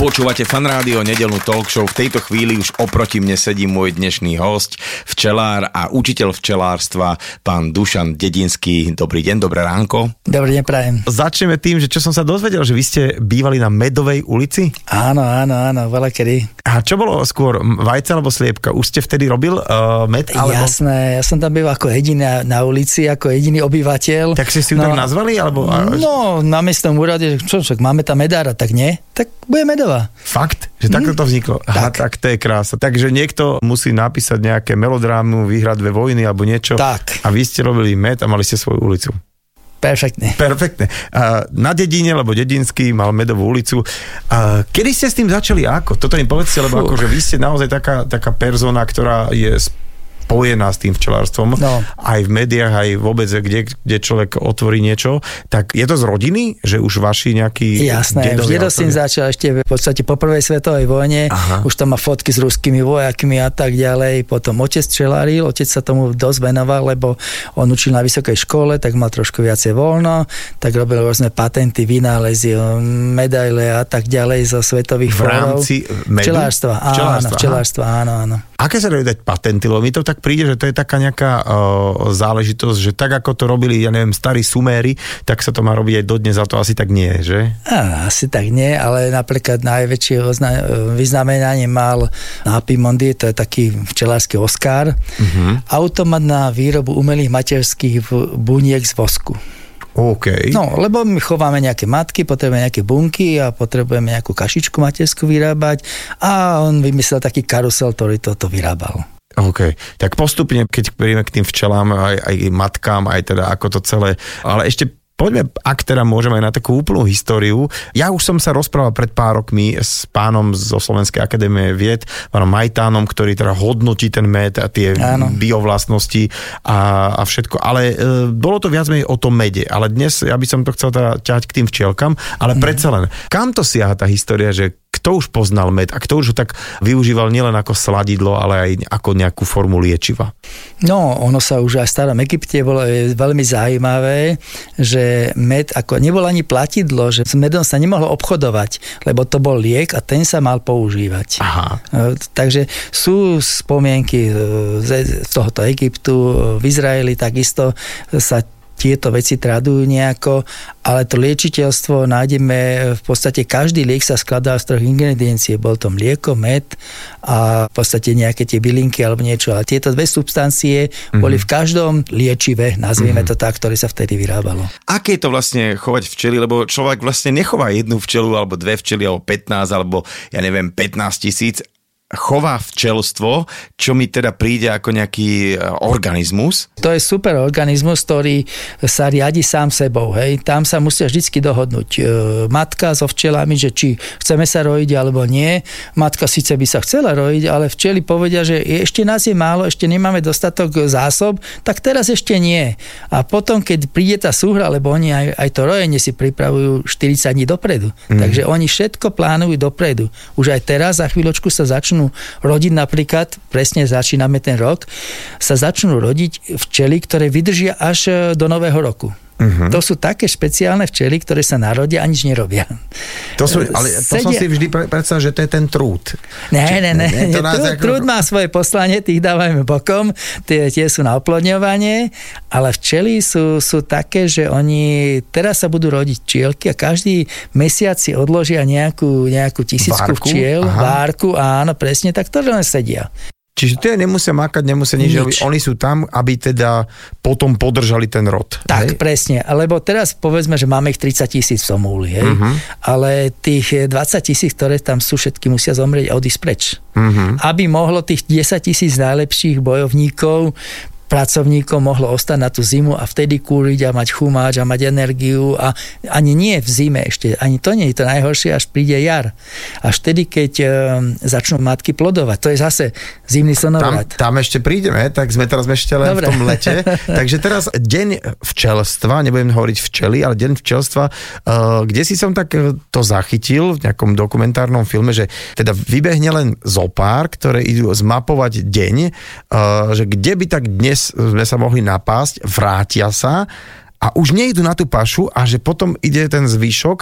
Počúvate fan rádio, nedelnú talk show. V tejto chvíli už oproti mne sedí môj dnešný host, včelár a učiteľ včelárstva, pán Dušan Dedinský. Dobrý deň, dobré ránko. Dobrý deň, prajem. Začneme tým, že čo som sa dozvedel, že vy ste bývali na Medovej ulici? Áno, áno, áno, veľa kedy. A čo bolo skôr, vajce alebo sliepka? Už ste vtedy robil uh, med? Alebo... Jasné, ja som tam býval ako jediný na, ulici, ako jediný obyvateľ. Tak ste si ju tak nazvali? Alebo... No, na miestnom úrade, čo však, máme tam medára, tak nie? Tak bude medová. Fakt? Že takto to vzniklo? Aha, tak. tak to je krása. Takže niekto musí napísať nejaké melodrámu, vyhrať dve vojny alebo niečo. Tak. A vy ste robili med a mali ste svoju ulicu. Perfektne. Perfektne. Na dedine, lebo dedinský mal medovú ulicu. Kedy ste s tým začali ako? Toto mi povedzte, lebo Fú. akože vy ste naozaj taká, taká persona, ktorá je spojená s tým včelárstvom. No. Aj v médiách, aj vôbec, kde, kde človek otvorí niečo. Tak je to z rodiny, že už vaši nejakí Jasné, dedo syn začal ešte v podstate po prvej svetovej vojne, Aha. už tam má fotky s ruskými vojakmi a tak ďalej, potom otec čeláril, otec sa tomu dosť venoval, lebo on učil na vysokej škole, tak mal trošku viacej voľno, tak robil rôzne patenty, vynálezy, medaile a tak ďalej zo svetových V rámci? Včelárstva, áno, včelárstva, áno, áno. Aké sa dajú dať patenty? Lebo mi to tak príde, že to je taká nejaká uh, záležitosť, že tak ako to robili, ja neviem, starí suméri, tak sa to má robiť aj dodnes a to asi tak nie je, že? Á, asi tak nie, ale napríklad najväčšie ozna- vyznamenanie mal na Pimondi, to je taký včelársky Oscar, uh-huh. automat na výrobu umelých materských buniek z vosku. OK. No, lebo my chováme nejaké matky, potrebujeme nejaké bunky a potrebujeme nejakú kašičku materskú vyrábať a on vymyslel taký karusel, ktorý toto vyrábal. OK, tak postupne, keď príjeme k tým včelám, aj, aj matkám, aj teda ako to celé, ale ešte Poďme, ak teda môžeme aj na takú úplnú históriu. Ja už som sa rozprával pred pár rokmi s pánom zo Slovenskej akadémie vied, pánom Majtánom, ktorý teda hodnotí ten med a tie Áno. biovlastnosti a, a všetko. Ale e, bolo to viac menej o tom mede. Ale dnes ja by som to chcel teda ťahať k tým včielkam, ale Mhm. predsa len, kam to siaha tá história, že kto už poznal med a kto už ho tak využíval nielen ako sladidlo, ale aj ako nejakú formu liečiva. No, ono sa už aj v starom Egypte bolo veľmi zaujímavé, že med, ako nebolo ani platidlo, že s medom sa nemohlo obchodovať, lebo to bol liek a ten sa mal používať. Aha. E, Takže sú spomienky e, z z tohoto Egyptu, e, v Izraeli takisto sa tieto veci tradujú nejako, ale to liečiteľstvo nájdeme, v podstate každý liek sa skladá z troch ingrediencií. Bol to mlieko, med a v podstate nejaké tie bylinky alebo niečo. A tieto dve substancie mm-hmm. boli v každom liečive, nazvieme mm-hmm. to tak, ktoré sa vtedy vyrábalo. Aké je to vlastne chovať včely, lebo človek vlastne nechová jednu včelu, alebo dve včely, alebo 15, alebo ja neviem, 15 tisíc. Chová včelstvo, čo mi teda príde ako nejaký e, organizmus. To je super organizmus, ktorý sa riadi sám sebou. Hej. Tam sa musia vždy dohodnúť e, matka so včelami, že či chceme sa rojiť alebo nie. Matka síce by sa chcela rojiť, ale včely povedia, že ešte nás je málo, ešte nemáme dostatok zásob, tak teraz ešte nie. A potom, keď príde tá súhra, lebo oni aj, aj to rojenie si pripravujú 40 dní dopredu. Mm. Takže oni všetko plánujú dopredu. Už aj teraz za chvíľočku sa začnú rodiť napríklad, presne začíname ten rok, sa začnú rodiť včely, ktoré vydržia až e, do nového roku. Uh-huh. To sú také špeciálne včely, ktoré sa narodia a nič nerobia. To sú, ale to som Sedia- si vždy pre- predstavil, že to je ten trúd. Ne, ne, ne. ne, to nás Trúd, trúd má svoje poslanie, tých dávajme bokom, tie, tie sú na oplodňovanie, ale včely sú, sú také, že oni teraz sa budú rodiť včielky a každý mesiac si odložia nejakú, nejakú tisícku Várku? včiel, Aha. várku, áno, presne, tak to len sedia. Čiže tie nemusia makať, nemusia nič, Nič. Oni sú tam, aby teda potom podržali ten rod. Tak, hej? presne. Lebo teraz povedzme, že máme ich 30 tisíc v Somúli, hej? Uh-huh. ale tých 20 tisíc, ktoré tam sú, všetky musia zomrieť a odísť preč. Uh-huh. Aby mohlo tých 10 tisíc najlepších bojovníkov pracovníkom mohlo ostať na tú zimu a vtedy kúriť a mať chumáč a mať energiu a ani nie v zime ešte, ani to nie je to najhoršie, až príde jar. Až vtedy, keď e, začnú matky plodovať. To je zase zimný slnovrat. Tam, tam ešte prídeme, tak sme teraz ešte len Dobre. v tom lete. Takže teraz deň včelstva, nebudem hovoriť včely, ale deň včelstva, e, kde si som tak to zachytil v nejakom dokumentárnom filme, že teda vybehne len zopár, ktoré idú zmapovať deň, e, že kde by tak dnes sme sa mohli napásť, vrátia sa a už nejdu na tú pašu a že potom ide ten zvyšok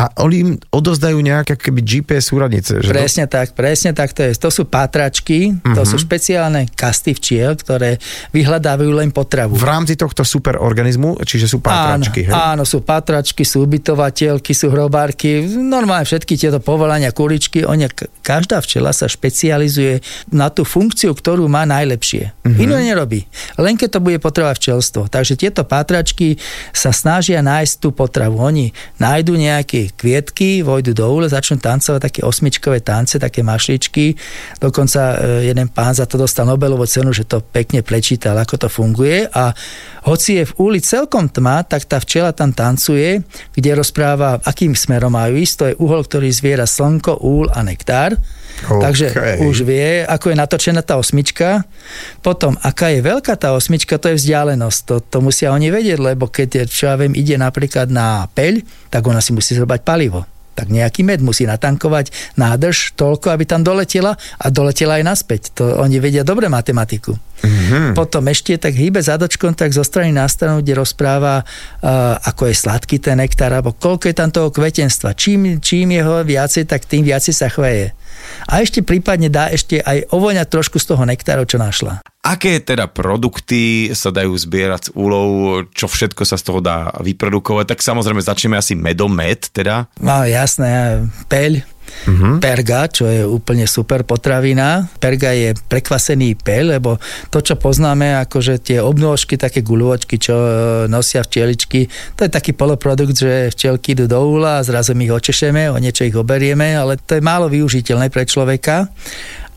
a oni im odozdajú nejaké keby GPS súradnice. Že presne to... tak, presne tak to je. To sú pátračky, uh-huh. to sú mhm. špeciálne kasty včiel, ktoré vyhľadávajú len potravu. V rámci tohto superorganizmu, čiže sú pátračky. Áno, hej? áno sú pátračky, sú ubytovateľky, sú hrobárky, normálne všetky tieto povolania, kuličky, oni, každá včela sa špecializuje na tú funkciu, ktorú má najlepšie. Uh-huh. Inú nerobí. Len keď to bude potrebovať včelstvo. Takže tieto pátračky sa snažia nájsť tú potravu. Oni nájdu nejaký kvietky, vojdu do úle, začnú tancovať také osmičkové tance, také mašličky. Dokonca e, jeden pán za to dostal Nobelovú cenu, že to pekne prečítal, ako to funguje. A hoci je v úli celkom tma, tak tá včela tam tancuje, kde rozpráva, akým smerom majú ísť. To je uhol, ktorý zviera slnko, úl a nektár. Okay. Takže už vie, ako je natočená tá osmička. Potom, aká je veľká tá osmička, to je vzdialenosť. To, to musia oni vedieť, lebo keď, čo ja viem, ide napríklad na peľ, tak ona si musí zobrať palivo tak nejaký med musí natankovať nádrž toľko, aby tam doletela a doletela aj naspäť. To oni vedia dobre matematiku. Mm-hmm. Potom ešte tak hýbe zadočkom tak zo strany na stranu, kde rozpráva, uh, ako je sladký ten nektár, alebo koľko je tam toho kvetenstva. Čím, čím jeho viacej, tak tým viacej sa chveje. A ešte prípadne dá ešte aj ovoňať trošku z toho nektáru, čo našla. Aké teda produkty sa dajú zbierať z úlov, čo všetko sa z toho dá vyprodukovať? Tak samozrejme začneme asi medom, med teda. No jasné, peľ, uh-huh. perga, čo je úplne super potravina. Perga je prekvasený peľ, lebo to, čo poznáme, akože tie obnôžky, také guľočky, čo e, nosia včieličky, to je taký poloprodukt, že včielky idú do úla a zrazu my ich očešeme, o niečo ich oberieme, ale to je málo využiteľné pre človeka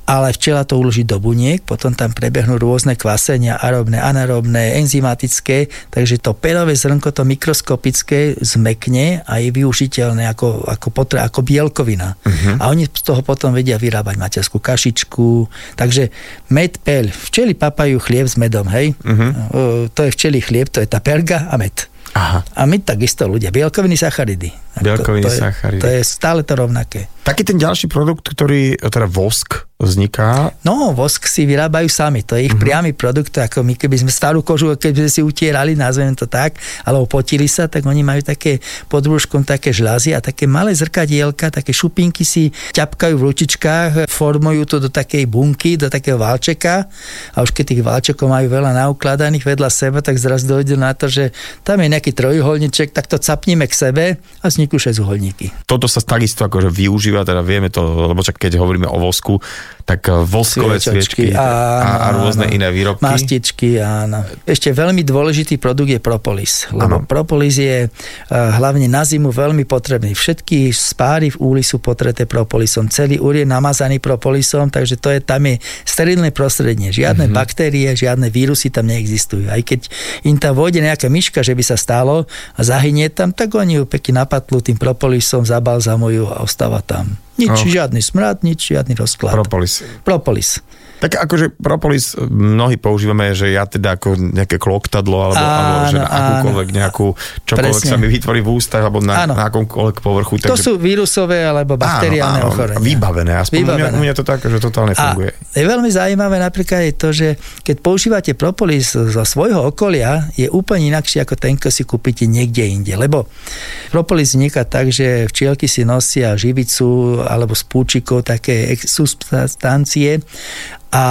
ale včela to uloží do buniek, potom tam prebehnú rôzne kvasenia, aerobné, anaerobné, enzymatické, takže to pelové zrnko, to mikroskopické zmekne a je využiteľné ako, ako, potre, ako bielkovina. Uh-huh. A oni z toho potom vedia vyrábať materskú kašičku. Takže med, pel. Včely papajú chlieb s medom, hej? Uh-huh. To je včelý chlieb, to je tá perga a med. Aha. A my takisto ľudia. Bielkoviny, sacharidy. Bielkoviny, to, to sacharidy. Je, to je stále to rovnaké. Taký ten ďalší produkt, ktorý, teda vosk, vzniká? No, vosk si vyrábajú sami, to je ich uh-huh. priamy produkt, ako my keby sme starú kožu, keby sme si utierali, nazvem to tak, alebo potili sa, tak oni majú také pod brúškom také žľazy a také malé zrkadielka, také šupinky si ťapkajú v ručičkách, formujú to do takej bunky, do takého válčeka a už keď tých válčekov majú veľa naukladaných vedľa seba, tak zraz dojde na to, že tam je nejaký trojuholníček, tak to capníme k sebe a vzniknú šesťuholníky. Toto sa takisto akože využíva, teda vieme to, lebo čak keď hovoríme o vosku, tak eh, voskové sviečky a, a rôzne áno. iné výrobky. Mastičky, áno. Ešte veľmi dôležitý produkt je propolis. Lebo áno. propolis je uh, hlavne na zimu veľmi potrebný. Všetky spáry v úli sú potreté propolisom. Celý úr je namazaný propolisom, takže to je tam je sterilné prostredie. Žiadne mm-hmm. baktérie, žiadne vírusy tam neexistujú. Aj keď im tam vôjde nejaká myška, že by sa stalo a zahynie tam, tak oni ju pekne napatlú tým propolisom, zabalzamujú a ostáva tam. Nič, oh. žiadny smrad, nič, žiadny rozklad. Propolis. Propolis. Tak akože propolis mnohí používame, že ja teda ako nejaké kloktadlo alebo, áno, alebo že na akúkoľvek nejakú, čokoľvek Presne. sa mi vytvorí v ústach alebo na, na akomkoľvek povrchu. Takže... To sú vírusové alebo bakteriálne áno, áno, ochorenia. Vybavené, aspoň vybavené. Mňa, mňa to tak, že totálne funguje. A je veľmi zaujímavé napríklad je to, že keď používate propolis zo svojho okolia, je úplne inakšie ako ten, keď si kúpite niekde inde. Lebo propolis vzniká tak, že včielky si nosia živicu alebo z púčikov také substancie a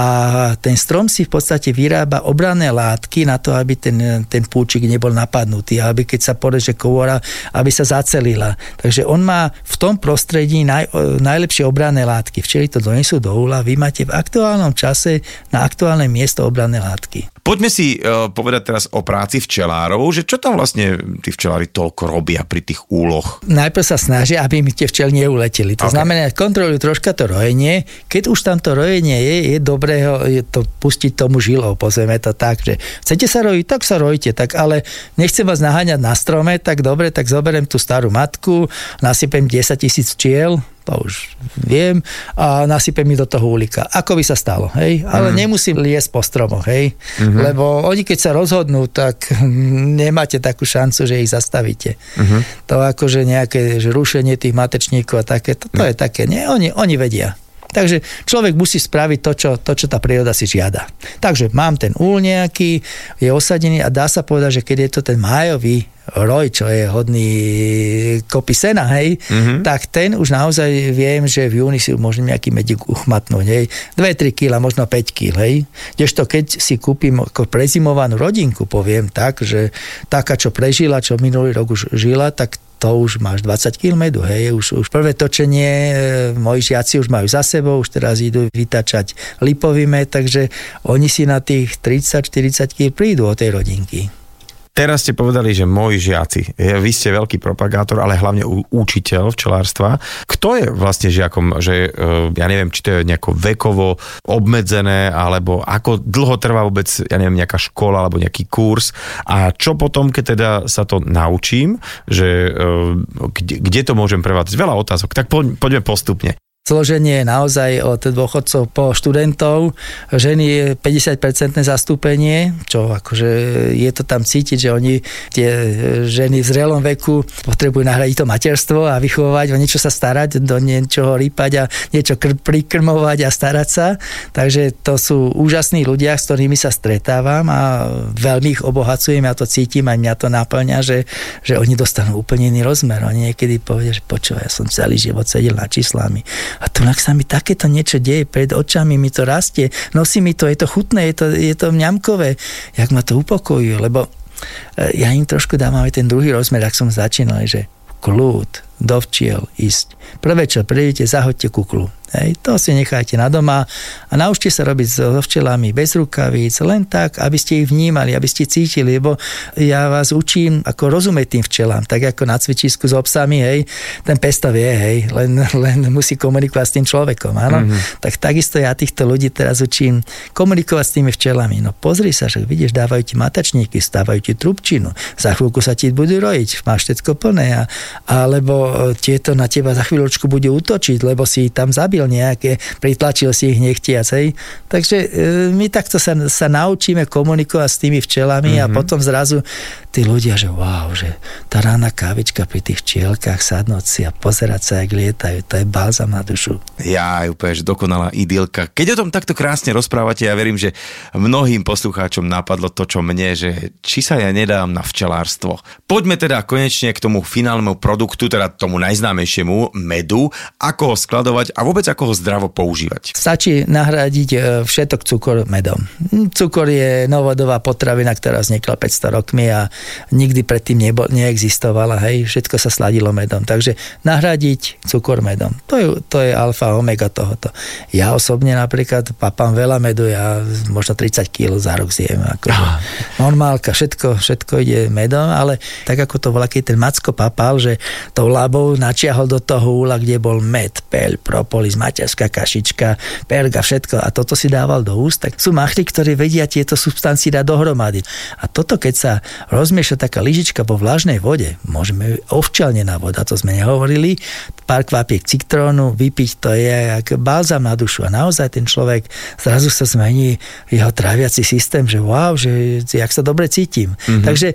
ten strom si v podstate vyrába obranné látky na to, aby ten, ten púčik nebol napadnutý, aby keď sa poreže kovora, aby sa zacelila. Takže on má v tom prostredí naj, najlepšie obranné látky. Včeli to donesú do úla, vy máte v aktuálnom čase na aktuálne miesto obranné látky. Poďme si uh, povedať teraz o práci včelárov, že čo tam vlastne tí včelári toľko robia pri tých úloh? Najprv sa snažia, aby mi tie včely neuleteli. To okay. znamená, kontrolujú troška to rojenie. Keď už tam to rojenie je, je dobré ho, je to pustiť tomu žilou, pozrieme to tak, že chcete sa rojiť, tak sa rojte, tak ale nechcem vás naháňať na strome, tak dobre, tak zoberiem tú starú matku, nasypem 10 tisíc čiel, to už viem, a nasypem mi do toho úlika. Ako by sa stalo, hej? Ale mm. nemusím liesť po stromoch, hej? Mm-hmm. Lebo oni keď sa rozhodnú, tak nemáte takú šancu, že ich zastavíte. Mm-hmm. To akože nejaké že rušenie tých matečníkov a také, to, to mm. je také, nie, oni, oni vedia. Takže človek musí spraviť to čo, to, čo tá príroda si žiada. Takže mám ten úl nejaký, je osadený a dá sa povedať, že keď je to ten májový roj, čo je hodný kopy sena, hej, mm-hmm. tak ten už naozaj viem, že v júni si môžem nejaký medik uchmatnúť, hej. 2-3 kg, možno 5 kg, hej. Kdežto keď si kúpim ako prezimovanú rodinku, poviem tak, že taká, čo prežila, čo minulý rok už žila, tak to už máš 20 kg medu, hej, už, už prvé točenie, e, moji žiaci už majú za sebou, už teraz idú vytačať lipový med, takže oni si na tých 30-40 kg prídu od tej rodinky. Teraz ste povedali, že moji žiaci, vy ste veľký propagátor, ale hlavne učiteľ včelárstva. Kto je vlastne žiakom, že e, ja neviem, či to je nejako vekovo obmedzené, alebo ako dlho trvá vôbec, ja neviem, nejaká škola alebo nejaký kurz a čo potom, keď teda sa to naučím, že e, kde, kde to môžem prevádzať? Veľa otázok, tak poďme postupne. Zloženie je naozaj od dôchodcov po študentov. Ženy je 50% zastúpenie, čo akože je to tam cítiť, že oni, tie ženy v zrelom veku potrebujú nahradiť to materstvo a vychovávať, o niečo sa starať, do niečoho rýpať a niečo kr- prikrmovať a starať sa. Takže to sú úžasní ľudia, s ktorými sa stretávam a veľmi ich obohacujem, ja to cítim, aj mňa to náplňa, že, že oni dostanú úplne iný rozmer. Oni niekedy povedia, že počúvaj, ja som celý život sedel na číslami a tu sa mi takéto niečo deje pred očami, mi to rastie, nosí mi to, je to chutné, je to, je to mňamkové. Jak ma to upokojuje, lebo e, ja im trošku dávam aj ten druhý rozmer, ak som začínal, že kľud, dovčiel ísť. Prvé, čo prídete, zahoďte kuklu Hej, to si nechajte na doma a naučte sa robiť so včelami bez rukavíc, len tak, aby ste ich vnímali, aby ste cítili, lebo ja vás učím, ako rozumieť tým včelám, tak ako na cvičisku s obsami, hej, ten pesta vie, hej, len, len musí komunikovať s tým človekom, áno. Mm-hmm. Tak takisto ja týchto ľudí teraz učím komunikovať s tými včelami. No pozri sa, že vidíš, dávajú ti matačníky, stávajú ti trubčinu, za chvíľku sa ti budú rojiť, máš všetko plné, a, alebo tieto na teba za chvíľočku budú útočiť, lebo si tam zabil robil nejaké, pritlačil si ich nechtiac. Hej. Takže e, my takto sa, sa naučíme komunikovať s tými včelami mm-hmm. a mhm. potom zrazu tí ľudia, že wow, že tá rána kávička pri tých včielkách sadnúť si a pozerať sa, jak lietajú, to je bálzam na dušu. Ja, úplne, že dokonalá idylka. Keď o tom takto krásne rozprávate, ja verím, že mnohým poslucháčom napadlo to, čo mne, že či sa ja nedám na včelárstvo. Poďme teda konečne k tomu finálnemu produktu, teda tomu najznámejšiemu medu, ako ho skladovať a vôbec ako ho zdravo používať. Stačí nahradiť e, všetok cukor medom. Cukor je novodová potravina, ktorá vznikla 500 rokmi a nikdy predtým nebo, neexistovala, hej, všetko sa sladilo medom. Takže nahradiť cukor medom, to je, to je alfa omega tohoto. Ja osobne napríklad papám veľa medu, ja možno 30 kg za rok zjem. Akože normálka, všetko, všetko ide medom, ale tak ako to keď ten Macko papal, že tou labou načiahol do toho úla, kde bol med, peľ, propolis, materská kašička, perga, všetko a toto si dával do úst, tak sú machly, ktorí vedia tieto substancie dať dohromady. A toto, keď sa rozmieša taká lyžička vo vlažnej vode, môžeme ovčelnená voda, to sme nehovorili, pár kvapiek citrónu, vypiť to je ako balzam na dušu a naozaj ten človek zrazu sa zmení jeho tráviaci systém, že wow, že jak sa dobre cítim. Mm-hmm. Takže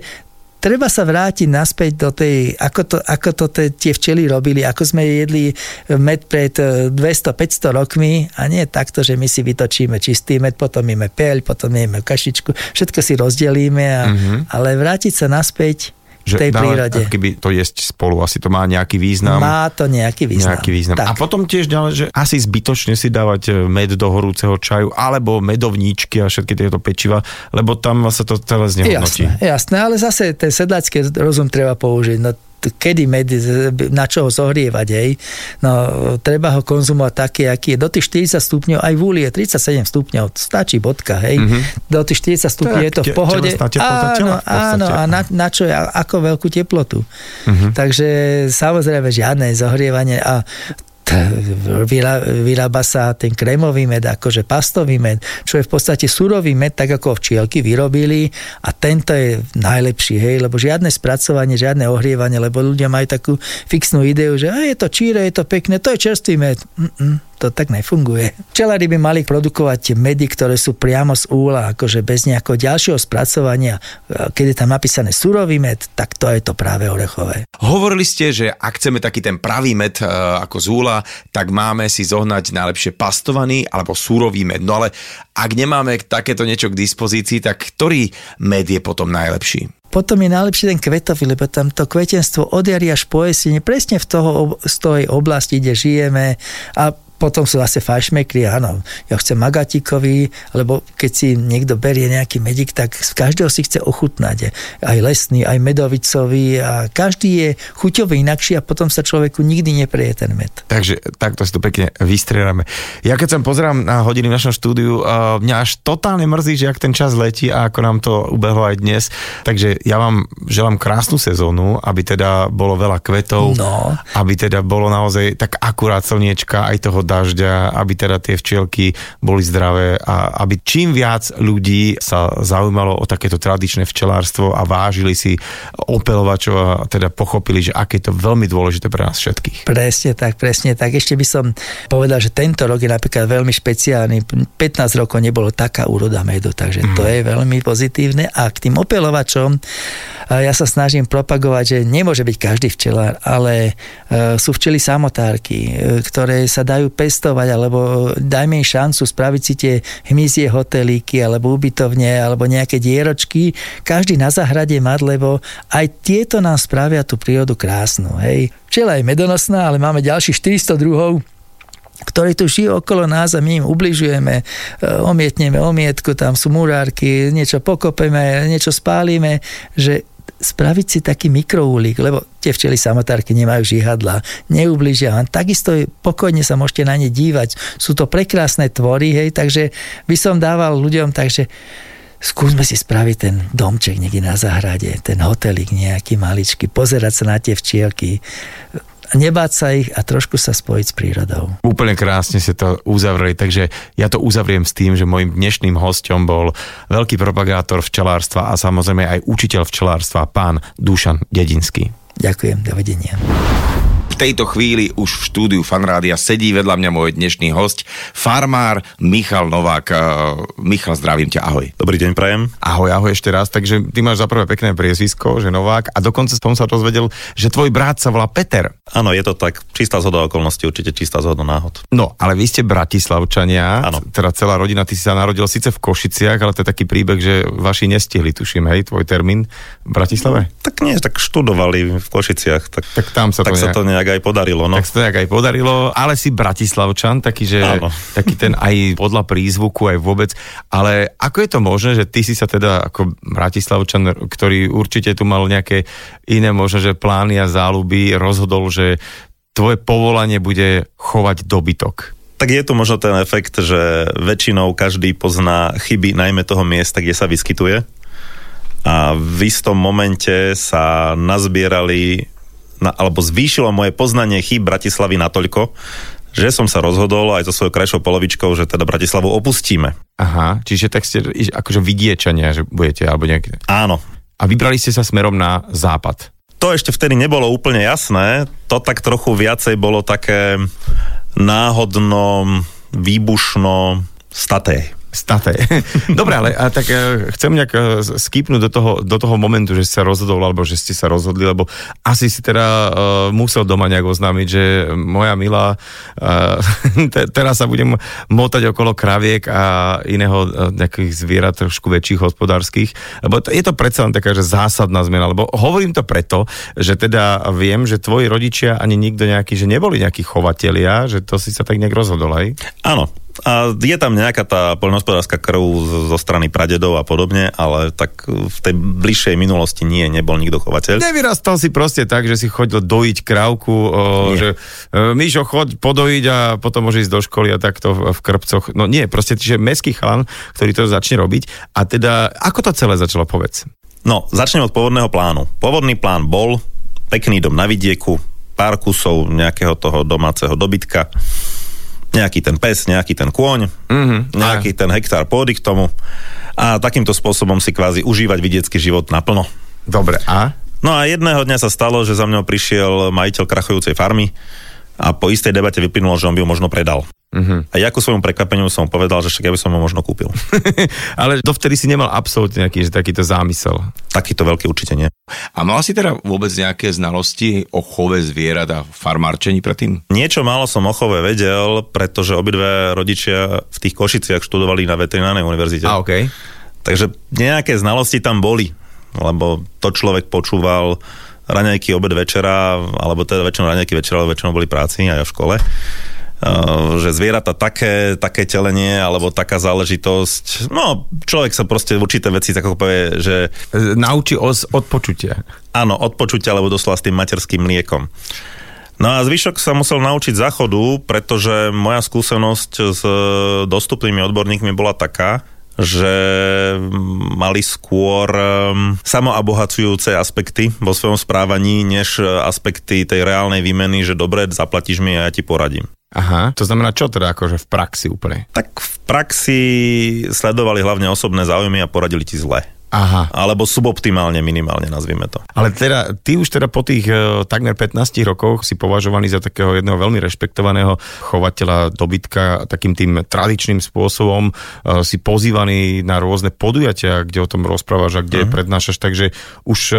treba sa vrátiť naspäť do tej, ako to, ako to te, tie včely robili, ako sme jedli med pred 200-500 e, rokmi a nie takto, že my si vytočíme čistý med, potom jeme peľ, potom jeme kašičku, všetko si rozdelíme, a, mm-hmm. ale vrátiť sa naspäť že tej prírode. keby to jesť spolu, asi to má nejaký význam. Má to nejaký význam. Nejaký význam. Tak. A potom tiež ďalej, že asi zbytočne si dávať e, med do horúceho čaju, alebo medovníčky a všetky tieto pečiva, lebo tam sa to celé znehodnotí. Jasné, jasné, ale zase ten sedlácky rozum treba použiť. No, kedy med, na čo ho zohrievať, hej. No, treba ho konzumovať taký, aký je. Do tých 40 stupňov, aj v úli je 37 stupňov, stačí bodka, hej. Mm-hmm. Do tých 40 stupňov je to v pohode. Áno, áno, a na, na čo je, ako veľkú teplotu. Mm-hmm. Takže samozrejme žiadne zohrievanie a vyrába sa ten krémový med, akože pastový med, čo je v podstate surový med, tak ako včielky vyrobili a tento je najlepší, hej, lebo žiadne spracovanie, žiadne ohrievanie, lebo ľudia majú takú fixnú ideu, že je to číre, je to pekné, to je čerstvý med. Mm-mm to tak nefunguje. Včelári by mali produkovať medy, ktoré sú priamo z úla, akože bez nejakého ďalšieho spracovania. Keď je tam napísané surový med, tak to je to práve orechové. Hovorili ste, že ak chceme taký ten pravý med e, ako z úla, tak máme si zohnať najlepšie pastovaný alebo súrový med. No ale ak nemáme takéto niečo k dispozícii, tak ktorý med je potom najlepší? potom je najlepšie ten kvetový, lebo tam to kvetenstvo od jary až po jesene, presne v toho, z tej oblasti, kde žijeme a potom sú zase fajšmekry, áno, ja chcem magatíkový, lebo keď si niekto berie nejaký medik, tak z každého si chce ochutnať. Aj lesný, aj medovicový a každý je chuťový inakší a potom sa človeku nikdy nepreje ten med. Takže takto si tu pekne vystrieľame. Ja keď som pozerám na hodiny v našom štúdiu, mňa až totálne mrzí, že ak ten čas letí a ako nám to ubehlo aj dnes. Takže ja vám želám krásnu sezónu, aby teda bolo veľa kvetov, no. aby teda bolo naozaj tak akurát slniečka aj toho dažďa, aby teda tie včielky boli zdravé a aby čím viac ľudí sa zaujímalo o takéto tradičné včelárstvo a vážili si opelovačov a teda pochopili, že aké je to veľmi dôležité pre nás všetkých. Presne tak, presne tak. Ešte by som povedal, že tento rok je napríklad veľmi špeciálny. 15 rokov nebolo taká úroda medu, takže mm. to mhm. je veľmi pozitívne. A k tým opelovačom ja sa snažím propagovať, že nemôže byť každý včelár, ale e, sú včely samotárky, e, ktoré sa dajú pestovať, alebo dajme im šancu spraviť si tie hmyzie hotelíky, alebo ubytovne, alebo nejaké dieročky, každý na záhrade mať, lebo aj tieto nám spravia tú prírodu krásnu. Hej. Včela je medonosná, ale máme ďalších 400 druhov, ktorí tu žijú okolo nás a my im ubližujeme, e, omietneme omietku, tam sú murárky, niečo pokopeme, niečo spálime, že spraviť si taký mikroúlik, lebo tie včely samotárky nemajú žihadla, neubližia vám. Takisto pokojne sa môžete na ne dívať. Sú to prekrásne tvory, hej, takže by som dával ľuďom, takže skúsme si spraviť ten domček niekde na záhrade, ten hotelik nejaký maličký, pozerať sa na tie včielky, nebáť sa ich a trošku sa spojiť s prírodou. Úplne krásne ste to uzavreli, takže ja to uzavriem s tým, že môjim dnešným hostom bol veľký propagátor včelárstva a samozrejme aj učiteľ včelárstva, pán Dušan Dedinský. Ďakujem, dovidenia tejto chvíli už v štúdiu Fanrádia sedí vedľa mňa môj dnešný host, farmár Michal Novák. Uh, Michal, zdravím ťa, ahoj. Dobrý deň, prajem. Ahoj, ahoj ešte raz. Takže ty máš za prvé pekné priezvisko, že Novák, a dokonca som sa dozvedel, že tvoj brat sa volá Peter. Áno, je to tak. Čistá zhoda okolností, určite čistá zhoda náhod. No, ale vy ste bratislavčania, Áno. teda celá rodina, ty si sa narodil síce v Košiciach, ale to je taký príbeh, že vaši nestihli, tuším, hej, tvoj termín v Bratislave? Tak nie, tak študovali v Košiciach. Tak, tak tam sa tak to nejak... sa to nejak aj podarilo. No. Tak sa to nejak aj podarilo, ale si Bratislavčan, taký, že, taký ten aj podľa prízvuku, aj vôbec. Ale ako je to možné, že ty si sa teda ako Bratislavčan, ktorý určite tu mal nejaké iné možno, že plány a záľuby, rozhodol, že tvoje povolanie bude chovať dobytok? Tak je tu možno ten efekt, že väčšinou každý pozná chyby najmä toho miesta, kde sa vyskytuje. A v istom momente sa nazbierali na, alebo zvýšilo moje poznanie chýb Bratislavy natoľko, že som sa rozhodol aj so svojou krajšou polovičkou, že teda Bratislavu opustíme. Aha, čiže tak ste akože vidiečania, že budete, alebo nejaké... Áno. A vybrali ste sa smerom na západ. To ešte vtedy nebolo úplne jasné, to tak trochu viacej bolo také náhodno, výbušno, staté. Staté. Dobre, ale a tak uh, chcem nejak uh, skipnúť do toho, do toho momentu, že si sa rozhodol, alebo že ste sa rozhodli, lebo asi si teda uh, musel doma nejak oznámiť, že moja milá, uh, te, teraz sa budem motať okolo kraviek a iného uh, nejakých zvierat trošku väčších hospodárskych, lebo to, je to predsa len taká, že zásadná zmena, lebo hovorím to preto, že teda viem, že tvoji rodičia ani nikto nejaký, že neboli nejakí chovatelia, že to si sa tak nejak rozhodol aj? Áno, A je tam nejaká tá poľnohospodárska krv zo strany pradedov a podobne, ale tak v tej bližšej minulosti nie, nebol nikto chovateľ. Nevyrastal si proste tak, že si chodil dojiť krávku, o, že e, Míšo, choď podojiť a potom môže ísť do školy a takto v, v krpcoch. No nie, proste, že meský chalan, ktorý to začne robiť. A teda, ako to celé začalo, povedz? No, začnem od pôvodného plánu. Pôvodný plán bol pekný dom na vidieku, pár kusov nejakého toho domáceho dobytka, nejaký ten pes, nejaký ten kôň, mm-hmm, nejaký aj. ten hektár pôdy k tomu a takýmto spôsobom si kvázi užívať vidiecký život naplno. Dobre, a? No a jedného dňa sa stalo, že za mňou prišiel majiteľ krachujúcej farmy a po istej debate vyplynulo, že on by ho možno predal. Uh-huh. A ja ku svojmu prekvapeniu som povedal, že však ja by som ho možno kúpil. Ale dovtedy si nemal absolútne nejaký že takýto zámysel. Takýto veľký určite nie. A mal si teda vôbec nejaké znalosti o chove zvierat a farmárčení predtým? Niečo málo som o chove vedel, pretože obidve rodičia v tých Košiciach študovali na veterinárnej univerzite. A, okay. Takže nejaké znalosti tam boli, lebo to človek počúval raňajky, obed, večera, alebo teda väčšinou raňajky, večera, ale väčšinou boli práci aj v škole. Uh, že zvieratá také, také telenie alebo taká záležitosť, no človek sa proste určité veci tak povie, že... Naučí os od počutia. Áno, od počutia, alebo doslova s tým materským mliekom. No a zvyšok sa musel naučiť záchodu, pretože moja skúsenosť s dostupnými odborníkmi bola taká, že mali skôr samoabohacujúce aspekty vo svojom správaní, než aspekty tej reálnej výmeny, že dobre, zaplatíš mi a ja ti poradím. Aha, to znamená čo teda akože v praxi úplne? Tak v praxi sledovali hlavne osobné záujmy a poradili ti zle. Aha. Alebo suboptimálne, minimálne, nazvime to. Ale teda, ty už teda po tých e, takmer 15 rokoch si považovaný za takého jedného veľmi rešpektovaného chovateľa dobytka takým tým tradičným spôsobom. E, si pozývaný na rôzne podujatia, kde o tom rozprávaš a kde uh-huh. prednášaš, takže už e,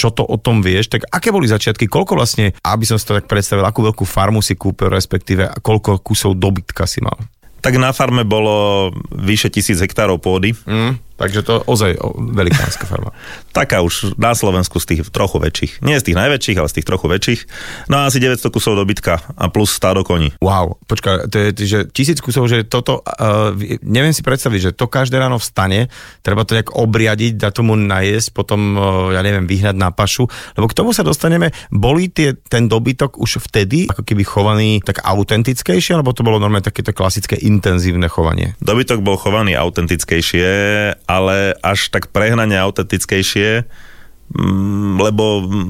čo to o tom vieš, tak aké boli začiatky, koľko vlastne, aby som si to tak predstavil, akú veľkú farmu si kúpil, respektíve koľko kusov dobytka si mal? Tak na farme bolo vyše tisíc hektárov pôdy. Mm, takže to ozaj velikánska farma. Taká už na Slovensku z tých trochu väčších. Nie z tých najväčších, ale z tých trochu väčších. No a asi 900 kusov dobytka a plus stádo koní. Wow, počkaj, to je, že tisíc kusov, že toto, uh, neviem si predstaviť, že to každé ráno vstane, treba to nejak obriadiť, dať tomu najesť, potom, uh, ja neviem, vyhnať na pašu, lebo k tomu sa dostaneme, boli tie, ten dobytok už vtedy ako keby chovaný tak autentickejšie, alebo to bolo normálne takéto klasické intenzívne chovanie? Dobytok bol chovaný autentickejšie, ale až tak prehnane autentickejšie, mm, lebo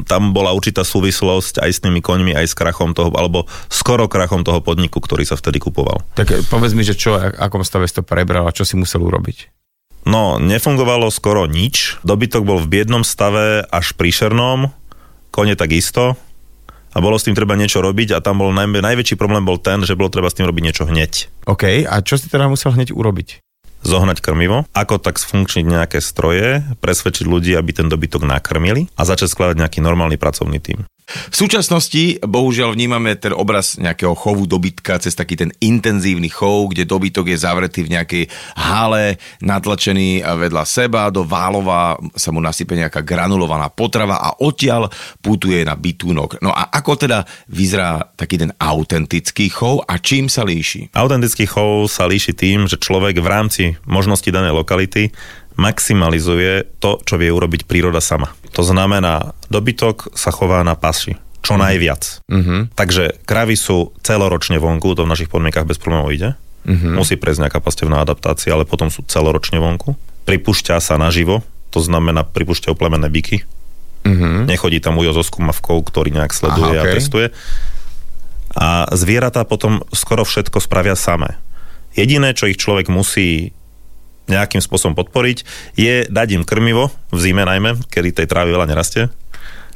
tam bola určitá súvislosť aj s tými koňmi, aj s krachom toho, alebo skoro krachom toho podniku, ktorý sa vtedy kupoval. Tak povedz mi, že čo, akom stave si to prebral a čo si musel urobiť? No, nefungovalo skoro nič. Dobytok bol v biednom stave až príšernom, kone takisto a bolo s tým treba niečo robiť a tam bol naj, najväčší problém bol ten, že bolo treba s tým robiť niečo hneď. OK, a čo si teda musel hneď urobiť? Zohnať krmivo, ako tak sfunkčniť nejaké stroje, presvedčiť ľudí, aby ten dobytok nakrmili a začať skladať nejaký normálny pracovný tým. V súčasnosti bohužiaľ vnímame ten obraz nejakého chovu dobytka cez taký ten intenzívny chov, kde dobytok je zavretý v nejakej hale, natlačený vedľa seba, do válova sa mu nasype nejaká granulovaná potrava a odtiaľ putuje na bytúnok. No a ako teda vyzerá taký ten autentický chov a čím sa líši? Autentický chov sa líši tým, že človek v rámci možnosti danej lokality maximalizuje to, čo vie urobiť príroda sama. To znamená, dobytok sa chová na pasi čo mm. najviac. Mm-hmm. Takže kravy sú celoročne vonku, to v našich podmienkach bez problémov ide. Mm-hmm. Musí prejsť nejaká pastevná adaptácia, ale potom sú celoročne vonku. Pripúšťa sa naživo, to znamená pripúšťajú plemenné byky. Mm-hmm. Nechodí tam ujo so skumavkou, ktorý nejak sleduje Aha, okay. a testuje. A zvieratá potom skoro všetko spravia samé. Jediné, čo ich človek musí nejakým spôsobom podporiť, je dať im krmivo, v zime najmä, kedy tej trávy veľa nerastie,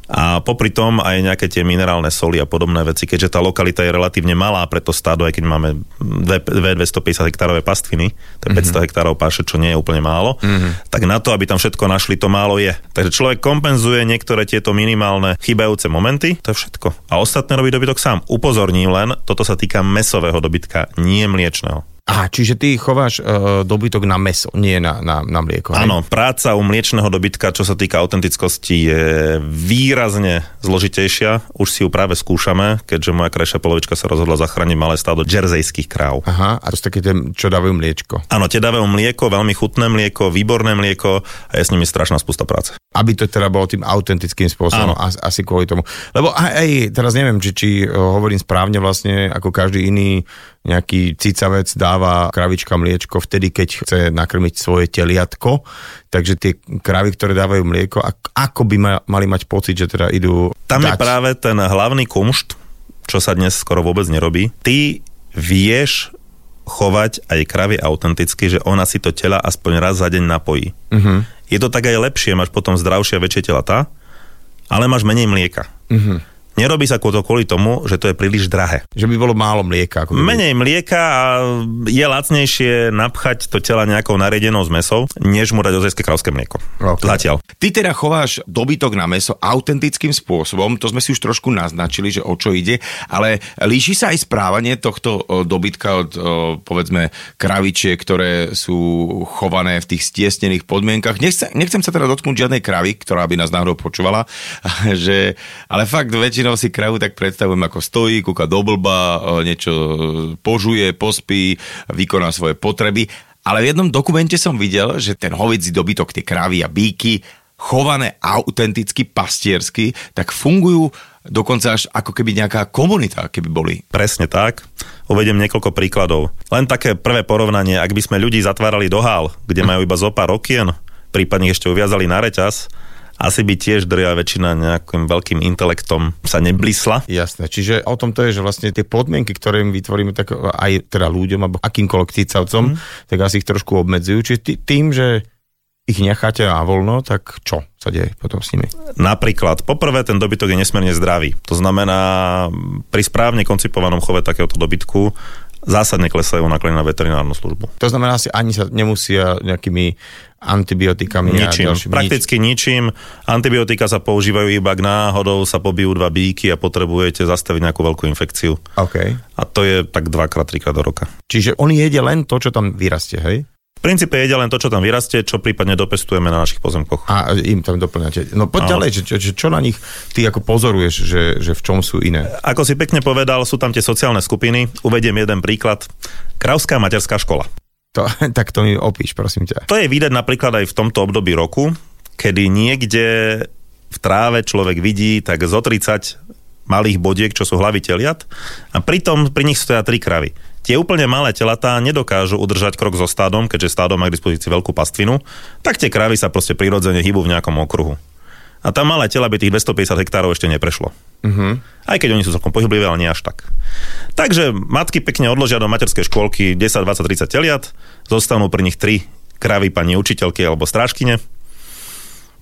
a popri tom aj nejaké tie minerálne soli a podobné veci, keďže tá lokalita je relatívne malá, preto stádo, aj keď máme 250 hektárové pastviny, to je 500 mm-hmm. hektárov páše, čo nie je úplne málo, mm-hmm. tak na to, aby tam všetko našli, to málo je. Takže človek kompenzuje niektoré tieto minimálne chybajúce momenty, to je všetko. A ostatné robí dobytok sám. Upozorním len, toto sa týka mesového dobytka, nie mliečného. Aha, čiže ty chováš uh, dobytok na meso, nie na, na, na mlieko. Áno, práca u mliečného dobytka, čo sa týka autentickosti, je výrazne zložitejšia. Už si ju práve skúšame, keďže moja krajšia polovička sa rozhodla zachrániť malé stádo džerzejských kráv. Aha, a to sú také tie, čo dávajú mliečko. Áno, tie dávajú mlieko, veľmi chutné mlieko, výborné mlieko a je s nimi strašná spusta práce. Aby to teda bolo tým autentickým spôsobom, Áno. as, asi kvôli tomu. Lebo aj, aj teraz neviem, či, či eh, hovorím správne vlastne, ako každý iný nejaký cicavec dáva kravička mliečko vtedy, keď chce nakrmiť svoje teliatko. Takže tie kravy, ktoré dávajú mlieko, ak, ako by ma, mali mať pocit, že teda idú Tam je dať. práve ten hlavný kumšt, čo sa dnes skoro vôbec nerobí. Ty vieš chovať aj kravy autenticky, že ona si to tela aspoň raz za deň napojí. Mhm. Je to tak aj lepšie, máš potom zdravšie a väčšie telatá, ale máš menej mlieka. Mhm. Nerobí sa to kvôli tomu, že to je príliš drahé. Že by bolo málo mlieka. Ako. Menej mlieka a je lacnejšie napchať to tela nejakou nariedenou zmesou, než mu dať ozajské kravské mlieko. Ok. Zatiaľ. Ty teda chováš dobytok na meso autentickým spôsobom, to sme si už trošku naznačili, že o čo ide, ale líši sa aj správanie tohto o, dobytka od, o, povedzme, kravičiek, ktoré sú chované v tých stiesnených podmienkach. Nechcem, nechcem sa teda dotknúť žiadnej kravy, ktorá by nás náhodou počúvala, že, ale fakt väčšinou si kravu tak predstavujem ako stojí, kúka do blba, o, niečo požuje, pospí, vykoná svoje potreby. Ale v jednom dokumente som videl, že ten hovedzí dobytok, tie kravy a bíky, chované autenticky, pastiersky, tak fungujú dokonca až ako keby nejaká komunita, keby boli. Presne tak. Uvediem niekoľko príkladov. Len také prvé porovnanie, ak by sme ľudí zatvárali do hál, kde majú iba zo pár okien, prípadne ešte uviazali na reťaz, asi by tiež drvia väčšina nejakým veľkým intelektom sa neblisla. Jasné, čiže o tom to je, že vlastne tie podmienky, ktoré im vytvoríme tak aj teda ľuďom alebo akýmkoľvek cicavcom, mm. tak asi ich trošku obmedzujú. Čiže tý, tým, že ich necháte na voľno, tak čo sa deje potom s nimi? Napríklad, poprvé ten dobytok je nesmierne zdravý. To znamená, pri správne koncipovanom chove takéhoto dobytku zásadne klesajú náklady na veterinárnu službu. To znamená, si ani sa nemusia nejakými antibiotikami a Ničím, ďalšími- prakticky ničím. Antibiotika sa používajú iba k náhodou, sa pobijú dva bíky a potrebujete zastaviť nejakú veľkú infekciu. OK. A to je tak dvakrát, trikrát do roka. Čiže on jedia len to, čo tam vyrastie, hej? Princípe jedia len to, čo tam vyrastie, čo prípadne dopestujeme na našich pozemkoch. A im tam doplňate. No poď ďalej, že, čo, čo na nich ty ako pozoruješ, že, že v čom sú iné? Ako si pekne povedal, sú tam tie sociálne skupiny. Uvediem jeden príklad. Kravská materská škola. To, tak to mi opíš, prosím ťa. To je vidieť napríklad aj v tomto období roku, kedy niekde v tráve človek vidí tak zo 30 malých bodiek, čo sú hlavy teliat a pritom pri nich stoja tri kravy. Tie úplne malé telatá nedokážu udržať krok so stádom, keďže stádo má k dispozícii veľkú pastvinu, tak tie kravy sa proste prirodzene hýbu v nejakom okruhu. A tam malé tela by tých 250 hektárov ešte neprešlo. Uh-huh. Aj keď oni sú celkom pohyblivé, ale nie až tak. Takže matky pekne odložia do materskej škôlky 10, 20, 30 teliat, zostanú pri nich 3 kravy pani učiteľky alebo strážkyne.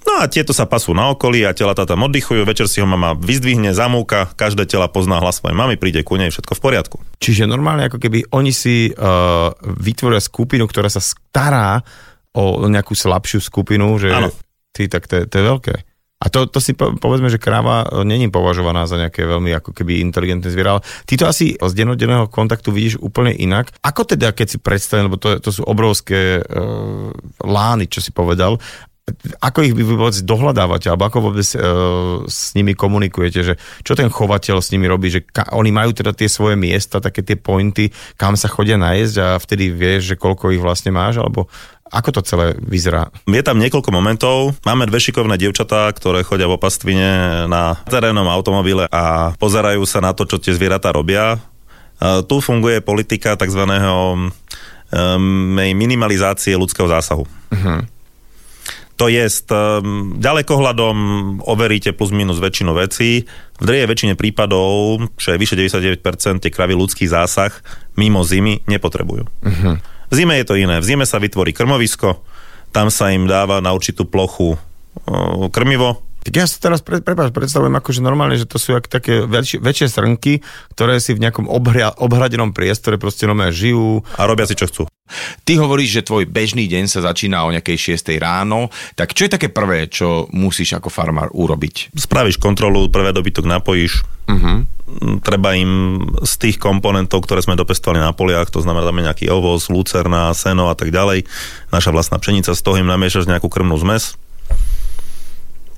No a tieto sa pasú na okolí a tela tam oddychujú, večer si ho mama vyzdvihne, zamúka, každé tela pozná hlas svojej mamy, príde ku nej, všetko v poriadku. Čiže normálne ako keby oni si uh, vytvoria skupinu, ktorá sa stará o nejakú slabšiu skupinu, že Áno. ty, tak to, to je veľké. A to, to si po- povedzme, že kráva e, není považovaná za nejaké veľmi ako keby inteligentné zviera, ale ty to asi z denodenného kontaktu vidíš úplne inak. Ako teda, keď si predstavím, lebo to, to sú obrovské uh, lány, čo si povedal, ako ich vy vôbec dohľadávate, alebo ako vôbec uh, s nimi komunikujete, že čo ten chovateľ s nimi robí, že ka, oni majú teda tie svoje miesta, také tie pointy, kam sa chodia najesť a vtedy vieš, že koľko ich vlastne máš, alebo ako to celé vyzerá? Je tam niekoľko momentov. Máme dve šikovné dievčatá, ktoré chodia v opastvine na terénnom automobile a pozerajú sa na to, čo tie zvieratá robia. E, Tu funguje politika tzv. um, minimalizácie ľudského zásahu. To je um, ďalekohľadom overíte plus minus väčšinu vecí. V drejej väčšine prípadov, čo je vyše 99%, tie kravy ľudský zásah mimo zimy nepotrebujú. V zime je to iné. V zime sa vytvorí krmovisko, tam sa im dáva na určitú plochu krmivo, Tak ja si teraz pre, prepáč, predstavujem akože normálne, že to sú jak také väčšie, väčšie srnky, ktoré si v nejakom obhria, obhradenom priestore proste normálne žijú. a robia si čo chcú. Ty hovoríš, že tvoj bežný deň sa začína o nejakej 6 ráno, tak čo je také prvé, čo musíš ako farmár urobiť? Spravíš kontrolu, prvé dobytok napojíš, uh-huh. treba im z tých komponentov, ktoré sme dopestovali na poliach, to znamená dáme nejaký ovoz, lucerna, seno a tak ďalej, naša vlastná pšenica, z toho im namiešaš nejakú krmnú zmes.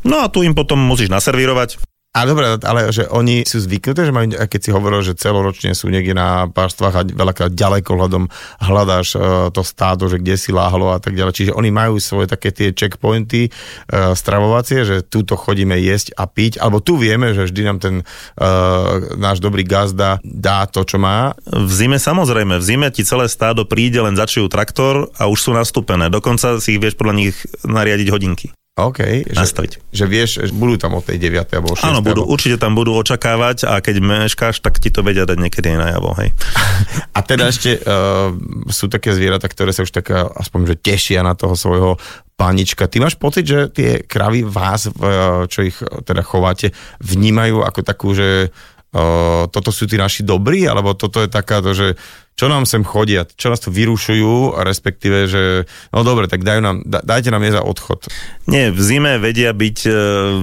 No a tu im potom musíš naservírovať. Ale dobre, ale že oni sú zvyknuté, že majú, keď si hovoril, že celoročne sú niekde na párstvách a veľakrát ďaleko hľadom hľadáš uh, to stádo, že kde si láhlo a tak ďalej. Čiže oni majú svoje také tie checkpointy uh, stravovacie, že túto chodíme jesť a piť, alebo tu vieme, že vždy nám ten uh, náš dobrý gazda dá to, čo má. V zime samozrejme, v zime ti celé stádo príde, len začujú traktor a už sú nastúpené. Dokonca si ich vieš podľa nich nariadiť hodinky. OK, Nastaviť. že vieš, že budú tam od tej 9. alebo 6. Áno, budú, alebo... určite tam budú očakávať a keď meškáš, tak ti to vedia dať niekedy aj najavo, hej. A teda ešte uh, sú také zvieratá, ktoré sa už tak uh, aspoň že tešia na toho svojho panička. Ty máš pocit, že tie kravy vás, uh, čo ich teda chováte, vnímajú ako takú, že uh, toto sú tí naši dobrí, alebo toto je taká to, že čo nám sem chodia, čo nás tu vyrušujú, respektíve, že no dobre, tak dajú nám, da, dajte nám je za odchod. Nie, v zime vedia byť e,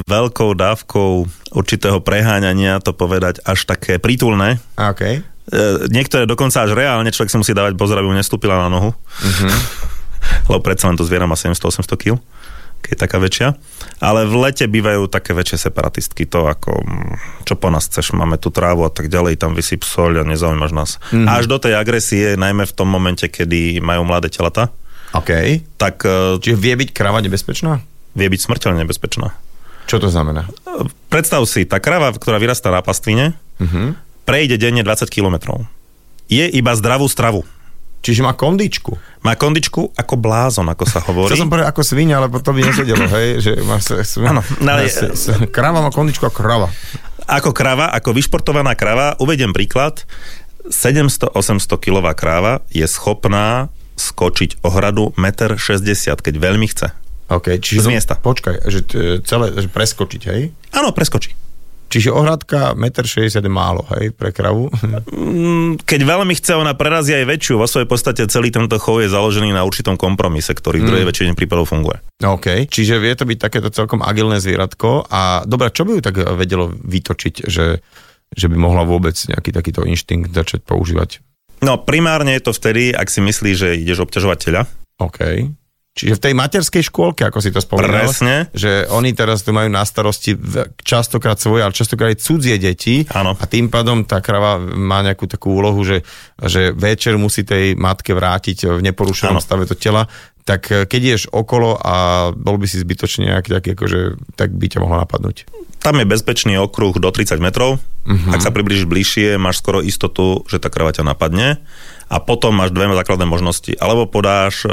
veľkou dávkou určitého preháňania, to povedať až také prítulné. A, OK. E, niektoré dokonca až reálne, človek si musí dávať pozor, aby mu nestúpila na nohu. Uh-huh. Lebo predsa len to zviera má 700-800 kg keď je taká väčšia. Ale v lete bývajú také väčšie separatistky, to ako, mm, čo po nás chceš, máme tu trávu a tak ďalej, tam vysyp soľ a nezaujímaš nás. Mm-hmm. Až do tej agresie, najmä v tom momente, kedy majú mladé telata, OK. tak e, Čiže vie byť krava nebezpečná? vie byť smrteľne nebezpečná. Čo to znamená? Predstav si, tá krava, ktorá vyrastá na pastvine, Uh-huh. prejde denne 20 km. Je iba zdravú stravu. Čiže má kondičku. Má kondičku ako blázon, ako sa hovorí. Chcel som povedať ako svinia, ale to by nesedelo, hej, že má sa, Áno, no ale- krava má kondičku ako krava. Ako krava, ako vyšportovaná krava, uvedem príklad, 700-800 kilová kráva je schopná skočiť ohradu 1,60 m, keď veľmi chce. OK, čiže Z miesta. Počkaj, že celé, že preskočiť, hej? Áno, preskočí. Čiže ohradka 1,60 m je málo, hej, pre kravu. Mm, Keď veľmi chce, ona prerazí aj väčšiu. Vo svojej podstate celý tento chov je založený na určitom kompromise, ktorý v druhej väčšine prípadov funguje. OK, čiže vie to byť takéto celkom agilné zvieratko a dobre, čo by ju tak vedelo vytočiť, že, že by mohla vôbec nejaký takýto inštinkt začať používať? No primárne je to vtedy, ak si myslíš, že ideš obťažovať teľa. OK. Čiže v tej materskej škôlke, ako si to spomínal, Presne. že oni teraz tu majú na starosti častokrát svoje, ale častokrát aj cudzie deti Áno. a tým pádom tá krava má nejakú takú úlohu, že, že večer musí tej matke vrátiť v neporušenom Áno. stave to tela, tak eh, keď ješ okolo a bol by si zbytočne nejaký taký, akože, tak by ťa mohlo napadnúť. Tam je bezpečný okruh do 30 metrov. Uh-huh. Ak sa priblížiš bližšie, máš skoro istotu, že tá krava ťa napadne. A potom máš dve základné možnosti. Alebo podáš e,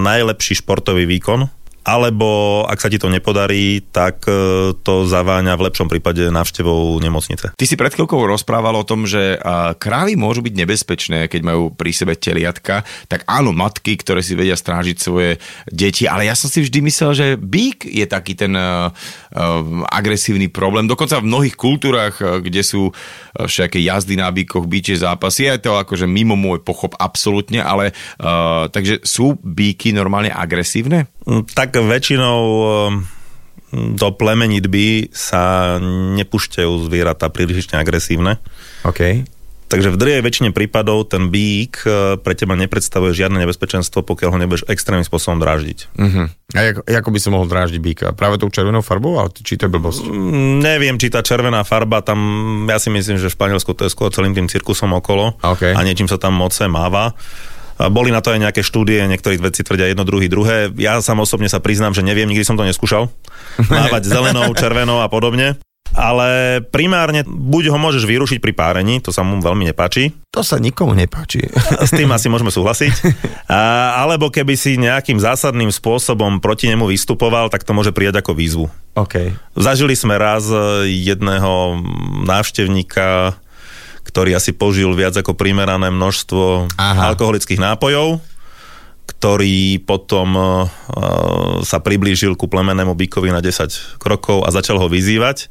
najlepší športový výkon, alebo ak sa ti to nepodarí, tak e, to zaváňa v lepšom prípade návštevou nemocnice. Ty si pred chvíľkou rozprával o tom, že krávy môžu byť nebezpečné, keď majú pri sebe teliatka. Tak áno, matky, ktoré si vedia strážiť svoje deti, ale ja som si vždy myslel, že bík je taký ten uh, agresívny problém. Dokonca v mnohých kultúrach, uh, kde sú uh, všaké jazdy na bíkoch, bíče zápasy, je to akože mimo môj pochop absolútne, ale uh, takže sú bíky normálne agresívne? Mm, Tak väčšinou do plemenitby sa nepúšťajú zvieratá prílišne agresívne. OK. Takže v drvej väčšine prípadov ten bík e, pre teba nepredstavuje žiadne nebezpečenstvo, pokiaľ ho nebudeš extrémnym spôsobom dráždiť. Uh-huh. A ako, ako by som mohol dráždiť býka? Práve tou červenou farbou? Ale či to je blbosť? Mm, Neviem, či tá červená farba tam, ja si myslím, že v Španielsku to je skôr celým tým cirkusom okolo OK. a niečím sa tam moce máva. Boli na to aj nejaké štúdie, niektorí veci tvrdia jedno, druhý, druhé. Ja sám osobne sa priznám, že neviem, nikdy som to neskúšal. Mávať zelenou, červenou a podobne. Ale primárne buď ho môžeš vyrušiť pri párení, to sa mu veľmi nepáči, To sa nikomu nepáči. s tým asi môžeme súhlasiť. A, alebo keby si nejakým zásadným spôsobom proti nemu vystupoval, tak to môže prijať ako výzvu. OK. Zažili sme raz e, jedného návštevníka, ktorý asi požil viac ako primerané množstvo Aha. alkoholických nápojov, ktorý potom uh, sa priblížil ku plemenému bykovi na 10 krokov a začal ho vyzývať.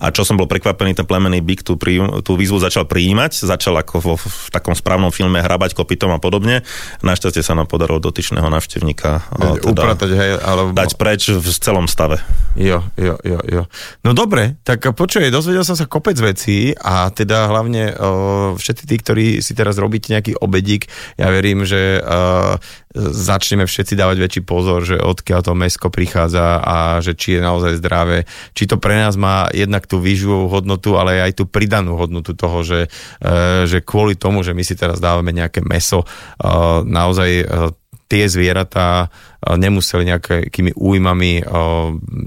A čo som bol prekvapený, ten plemený byk tú, prí, tú výzvu začal prijímať, začal ako vo, v takom správnom filme hrabať kopytom a podobne. Našťastie sa nám podarilo dotyčného návštevníka teda upratať, hej, alebo... dať preč v celom stave. Jo, jo, jo, jo. No dobre, tak počuj, dozvedel som sa kopec vecí a teda hlavne o, všetci tí, ktorí si teraz robíte nejaký obedík, ja verím, že o, začneme všetci dávať väčší pozor, že odkiaľ to mesko prichádza a že či je naozaj zdravé, či to pre nás má jednak tú výživovú hodnotu, ale aj tú pridanú hodnotu toho, že, e, že kvôli tomu, že my si teraz dávame nejaké meso, e, naozaj e, tie zvieratá nemuseli nejakými újmami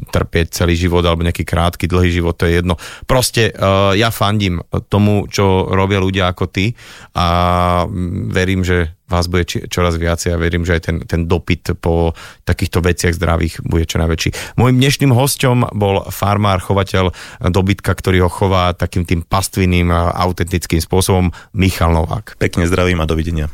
trpieť celý život alebo nejaký krátky, dlhý život, to je jedno. Proste ja fandím tomu, čo robia ľudia ako ty a verím, že vás bude čoraz viacej a verím, že aj ten, ten dopyt po takýchto veciach zdravých bude čo najväčší. Mojím dnešným hostom bol farmár, chovateľ dobytka, ktorý ho chová takým tým pastvinným autentickým spôsobom Michal Novák. Pekne zdravím a dovidenia.